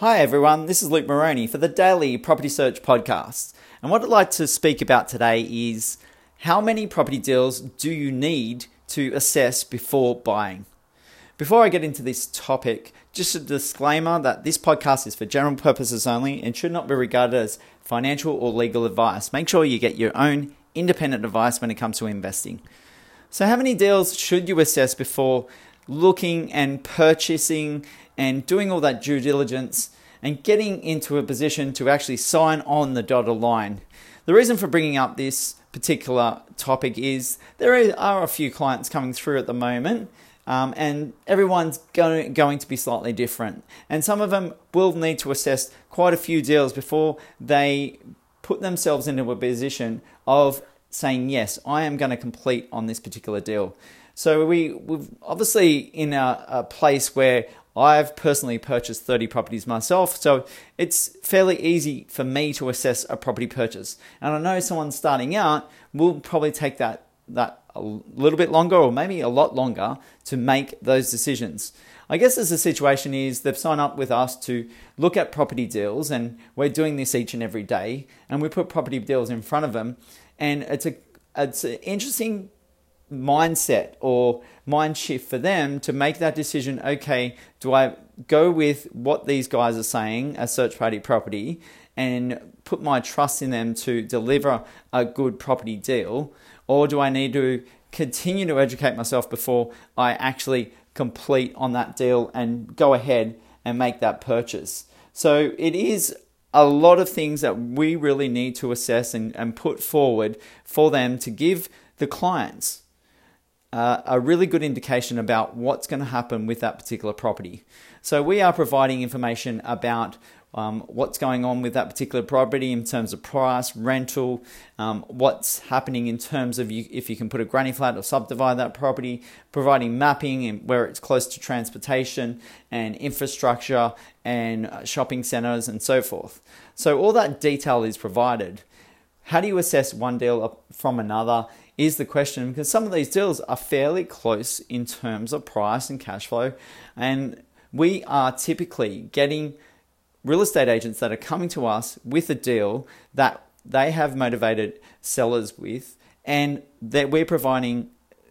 Hi, everyone. This is Luke Moroney for the Daily Property Search Podcast. And what I'd like to speak about today is how many property deals do you need to assess before buying? Before I get into this topic, just a disclaimer that this podcast is for general purposes only and should not be regarded as financial or legal advice. Make sure you get your own independent advice when it comes to investing. So, how many deals should you assess before looking and purchasing and doing all that due diligence and getting into a position to actually sign on the dotted line. The reason for bringing up this particular topic is there are a few clients coming through at the moment. Um, and everyone's going, going to be slightly different. And some of them will need to assess quite a few deals before they put themselves into a position of saying, Yes, I am going to complete on this particular deal. So we, we've obviously in a, a place where I've personally purchased 30 properties myself, so it's fairly easy for me to assess a property purchase. And I know someone starting out will probably take that that a little bit longer or maybe a lot longer to make those decisions. I guess as the situation is they've signed up with us to look at property deals and we're doing this each and every day and we put property deals in front of them and it's a it's an interesting mindset or mind shift for them to make that decision okay do i go with what these guys are saying a search party property and put my trust in them to deliver a good property deal? Or do i need to continue to educate myself before i actually complete on that deal and go ahead and make that purchase? So it is a lot of things that we really need to assess and, and put forward for them to give the clients uh, a really good indication about what's going to happen with that particular property. So we are providing information about um, what's going on with that particular property in terms of price, rental, um, what's happening in terms of you, if you can put a granny flat or subdivide that property, providing mapping and where it's close to transportation and infrastructure and uh, shopping centres and so forth. So all that detail is provided. How do you assess one deal from another? Is the question because some of these deals are fairly close in terms of price and cash flow. And we are typically getting real estate agents that are coming to us with a deal that they have motivated sellers with, and that we're providing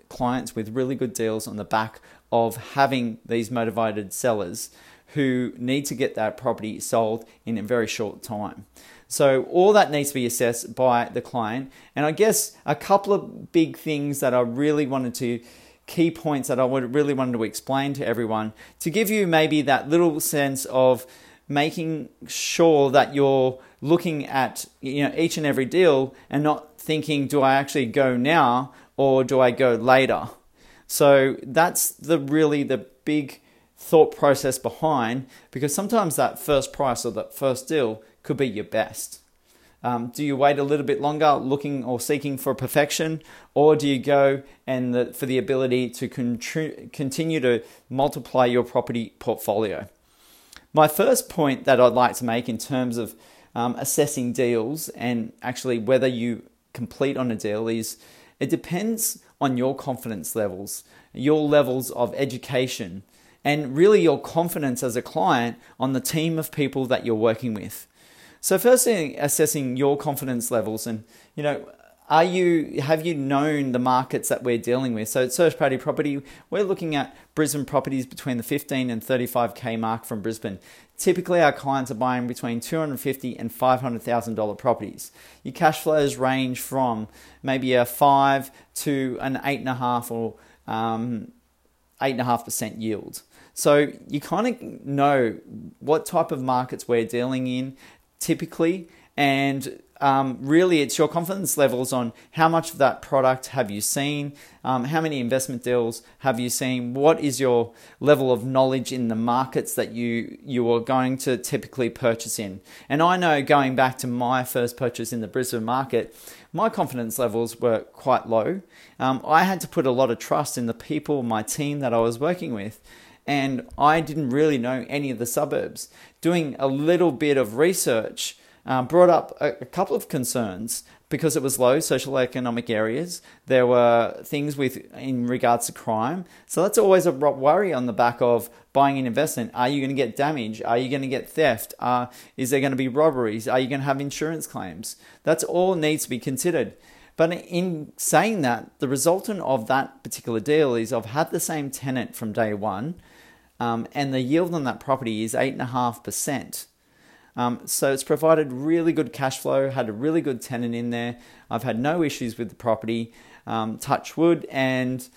clients with really good deals on the back of having these motivated sellers who need to get that property sold in a very short time. So all that needs to be assessed by the client. And I guess a couple of big things that I really wanted to key points that I would really wanted to explain to everyone to give you maybe that little sense of making sure that you're looking at you know each and every deal and not thinking do I actually go now or do I go later. So that's the really the big thought process behind because sometimes that first price or that first deal could be your best. Um, do you wait a little bit longer looking or seeking for perfection, or do you go and the, for the ability to continue to multiply your property portfolio? My first point that I'd like to make in terms of um, assessing deals and actually whether you complete on a deal is it depends on your confidence levels, your levels of education, and really your confidence as a client on the team of people that you're working with. So, firstly, assessing your confidence levels, and you know, are you have you known the markets that we're dealing with? So, at Search Party Property, we're looking at Brisbane properties between the 15 and 35k mark from Brisbane. Typically, our clients are buying between 250 and 500 thousand dollar properties. Your cash flows range from maybe a five to an eight and a half or um, eight and a half percent yield. So you kind of know what type of markets we're dealing in typically, and um, really it's your confidence levels on how much of that product have you seen, um, how many investment deals have you seen, what is your level of knowledge in the markets that you you are going to typically purchase in. And I know going back to my first purchase in the Brisbane market, my confidence levels were quite low. Um, I had to put a lot of trust in the people, my team that I was working with and I didn't really know any of the suburbs. Doing a little bit of research um, brought up a, a couple of concerns because it was low social economic areas. There were things with in regards to crime. So that's always a worry on the back of buying an investment. Are you going to get damage? Are you going to get theft? Uh, is there going to be robberies? Are you going to have insurance claims? That's all needs to be considered. But in saying that, the resultant of that particular deal is I've had the same tenant from day one, um, and the yield on that property is eight and a half percent. Um, so it's provided really good cash flow, had a really good tenant in there. I've had no issues with the property, um, touch wood, and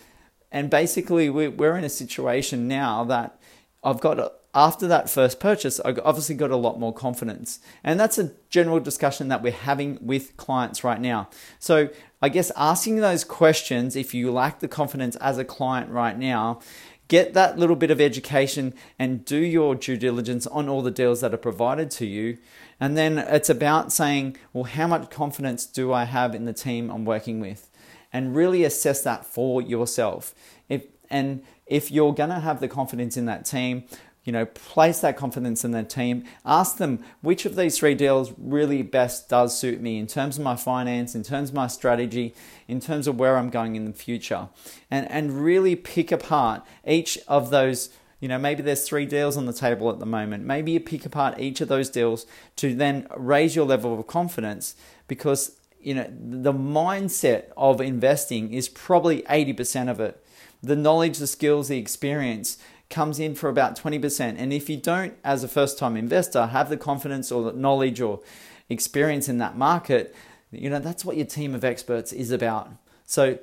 and basically we're in a situation now that I've got after that first purchase, I obviously got a lot more confidence, and that's a general discussion that we're having with clients right now. So I guess asking those questions, if you lack the confidence as a client right now, get that little bit of education and do your due diligence on all the deals that are provided to you. And then it's about saying, well, how much confidence do I have in the team I'm working with? And really assess that for yourself. If, and if you're going to have the confidence in that team, you know, place that confidence in the team. Ask them which of these three deals really best does suit me in terms of my finance, in terms of my strategy, in terms of where I'm going in the future. And and really pick apart each of those you know, maybe there's three deals on the table at the moment. Maybe you pick apart each of those deals to then raise your level of confidence because, you know, the mindset of investing is probably 80% of it. The knowledge, the skills, the experience comes in for about 20%. And if you don't, as a first time investor, have the confidence or the knowledge or experience in that market, you know, that's what your team of experts is about. So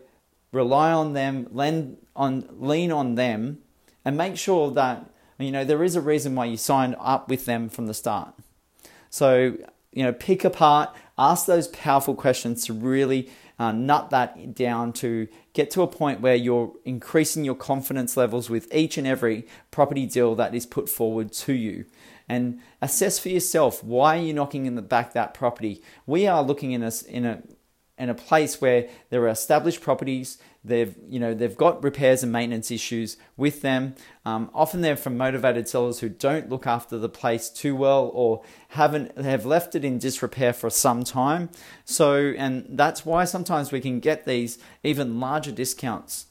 rely on them, lean on, lean on them, and make sure that, you know, there is a reason why you signed up with them from the start. So, you know, pick apart, ask those powerful questions to really uh, nut that down to get to a point where you're increasing your confidence levels with each and every property deal that is put forward to you. And assess for yourself why are you knocking in the back that property. We are looking in a, in a in a place where there are established properties they've you know they've got repairs and maintenance issues with them. Um, often they're from motivated sellers who don't look after the place too well or haven't have left it in disrepair for some time. So and that's why sometimes we can get these even larger discounts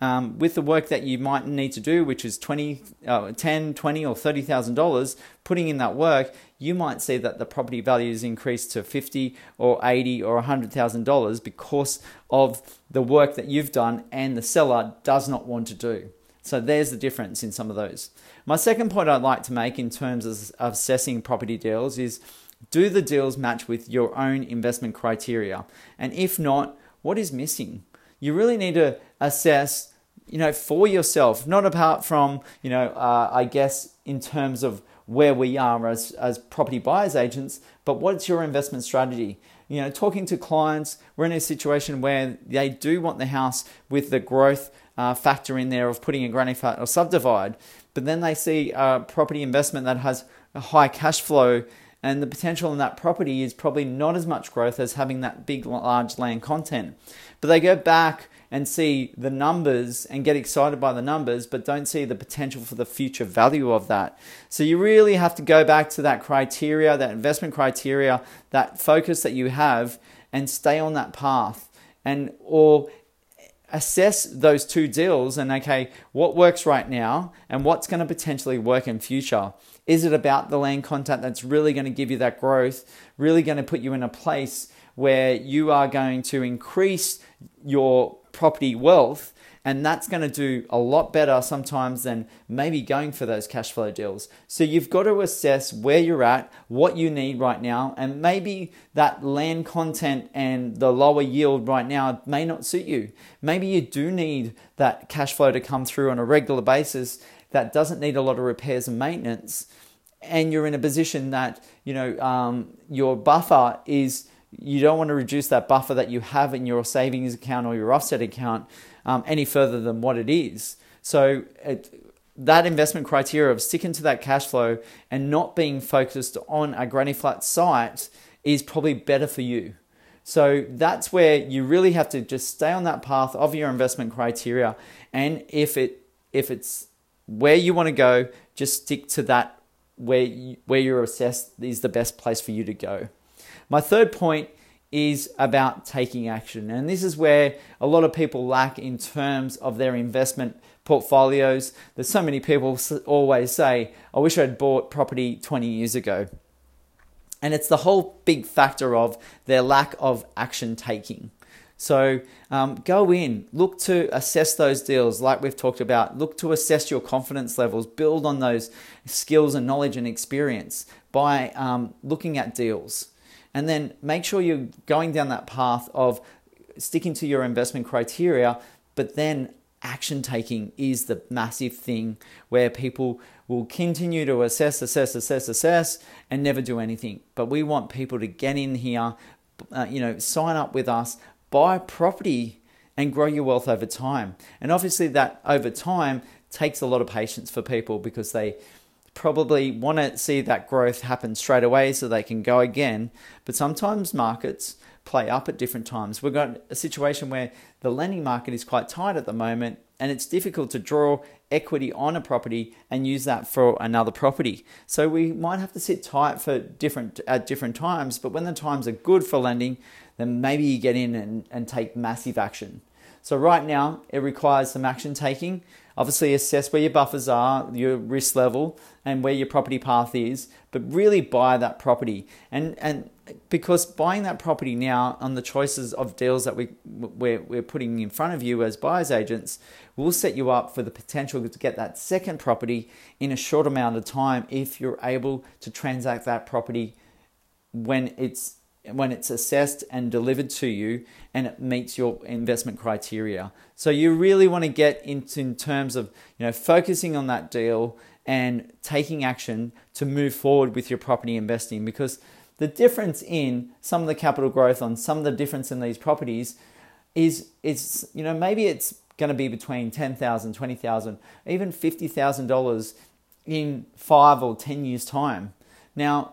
um, with the work that you might need to do, which is 20, uh, 10, 20 or $30,000, putting in that work, you might see that the property value is increased to 50 or 80 or $100,000 because of the work that you've done and the seller does not want to do. So there's the difference in some of those. My second point I'd like to make in terms of assessing property deals is do the deals match with your own investment criteria? And if not, what is missing? You really need to assess, you know, for yourself, not apart from, you know, uh, I guess in terms of where we are as, as property buyers agents, but what's your investment strategy? You know, talking to clients, we're in a situation where they do want the house with the growth uh, factor in there of putting a granny flat or subdivide, but then they see a property investment that has a high cash flow and the potential in that property is probably not as much growth as having that big, large land content. But they go back and see the numbers and get excited by the numbers, but don't see the potential for the future value of that. So you really have to go back to that criteria, that investment criteria, that focus that you have, and stay on that path. And or assess those two deals and okay, what works right now and what's going to potentially work in future. Is it about the land content that's really going to give you that growth, really going to put you in a place where you are going to increase your property wealth and that's going to do a lot better sometimes than maybe going for those cash flow deals. So you've got to assess where you're at, what you need right now, and maybe that land content and the lower yield right now may not suit you. Maybe you do need that cash flow to come through on a regular basis that doesn't need a lot of repairs and maintenance, and you're in a position that you know um, your buffer is you don't want to reduce that buffer that you have in your savings account or your offset account um, any further than what it is. So it, that investment criteria of sticking to that cash flow and not being focused on a granny flat site is probably better for you. So that's where you really have to just stay on that path of your investment criteria. And if it if it's where you want to go, just stick to that where you, where you're assessed is the best place for you to go. My third point is about taking action. And this is where a lot of people lack in terms of their investment portfolios. There's so many people always say, I wish I'd bought property 20 years ago. And it's the whole big factor of their lack of action taking. So um, go in, look to assess those deals, like we've talked about. Look to assess your confidence levels, build on those skills and knowledge and experience by um, looking at deals. And then make sure you're going down that path of sticking to your investment criteria, but then action taking is the massive thing where people will continue to assess, assess, assess, assess, and never do anything. But we want people to get in here, uh, you know, sign up with us, buy property, and grow your wealth over time. And obviously, that over time takes a lot of patience for people because they probably want to see that growth happen straight away so they can go again. But sometimes markets play up at different times. We've got a situation where the lending market is quite tight at the moment and it's difficult to draw equity on a property and use that for another property. So we might have to sit tight for different at different times, but when the times are good for lending, then maybe you get in and, and take massive action. So right now it requires some action taking. Obviously assess where your buffers are, your risk level, and where your property path is, but really buy that property. And and because buying that property now on the choices of deals that we we're, we're putting in front of you as buyers agents will set you up for the potential to get that second property in a short amount of time if you're able to transact that property when it's when it's assessed and delivered to you and it meets your investment criteria. So you really want to get into in terms of you know focusing on that deal and taking action to move forward with your property investing because the difference in some of the capital growth on some of the difference in these properties is is you know maybe it's going to be between 10,000, 20,000, even $50,000 in 5 or 10 years time. Now,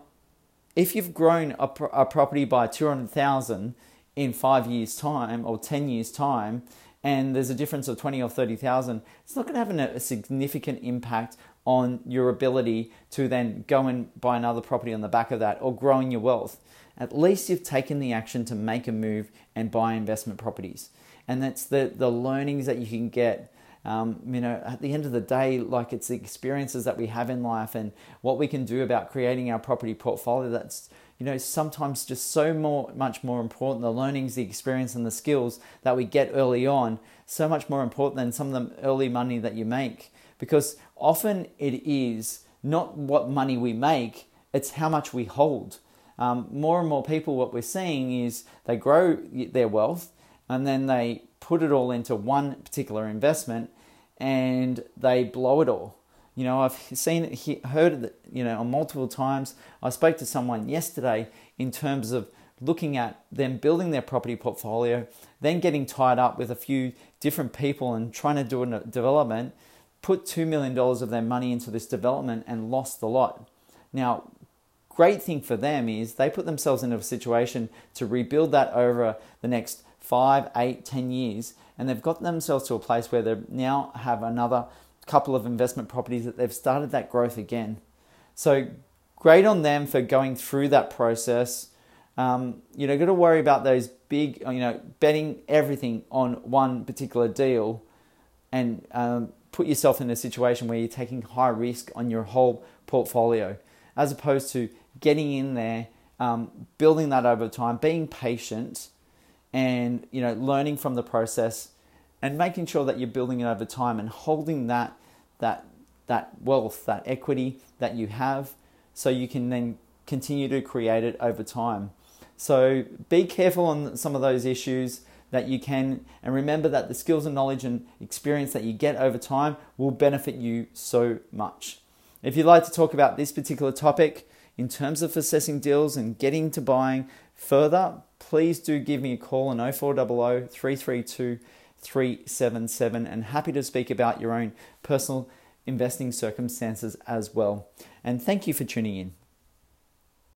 if you've grown a, pro- a property by 200,000 in 5 years time or 10 years time and there's a difference of 20 or 30,000, it's not going to have a significant impact on your ability to then go and buy another property on the back of that or growing your wealth. At least you've taken the action to make a move and buy investment properties. And that's the, the learnings that you can get. Um, you know, at the end of the day, like it's the experiences that we have in life and what we can do about creating our property portfolio that's you know sometimes just so more much more important the learnings the experience and the skills that we get early on so much more important than some of the early money that you make because often it is not what money we make, it's how much we hold. Um, more and more people, what we're seeing is they grow their wealth and then they put it all into one particular investment and they blow it all. You know, I've seen it, heard it, you know, multiple times. I spoke to someone yesterday in terms of looking at them building their property portfolio, then getting tied up with a few different people and trying to do a development put $2 million of their money into this development and lost the lot. Now, great thing for them is they put themselves into a situation to rebuild that over the next five, eight, ten years, and they've got themselves to a place where they now have another couple of investment properties that they've started that growth again. So great on them for going through that process. Um, you know, got to worry about those big, you know, betting everything on one particular deal, and um, put yourself in a situation where you're taking high risk on your whole portfolio, as opposed to getting in there, um, building that over time, being patient, and you know learning from the process, and making sure that you're building it over time and holding that that that wealth, that equity that you have, so you can then continue to create it over time. So be careful on some of those issues that you can, and remember that the skills and knowledge and experience that you get over time will benefit you so much. If you'd like to talk about this particular topic in terms of assessing deals and getting to buying further, please do give me a call on 0400 332 377 and happy to speak about your own personal investing circumstances as well. And thank you for tuning in.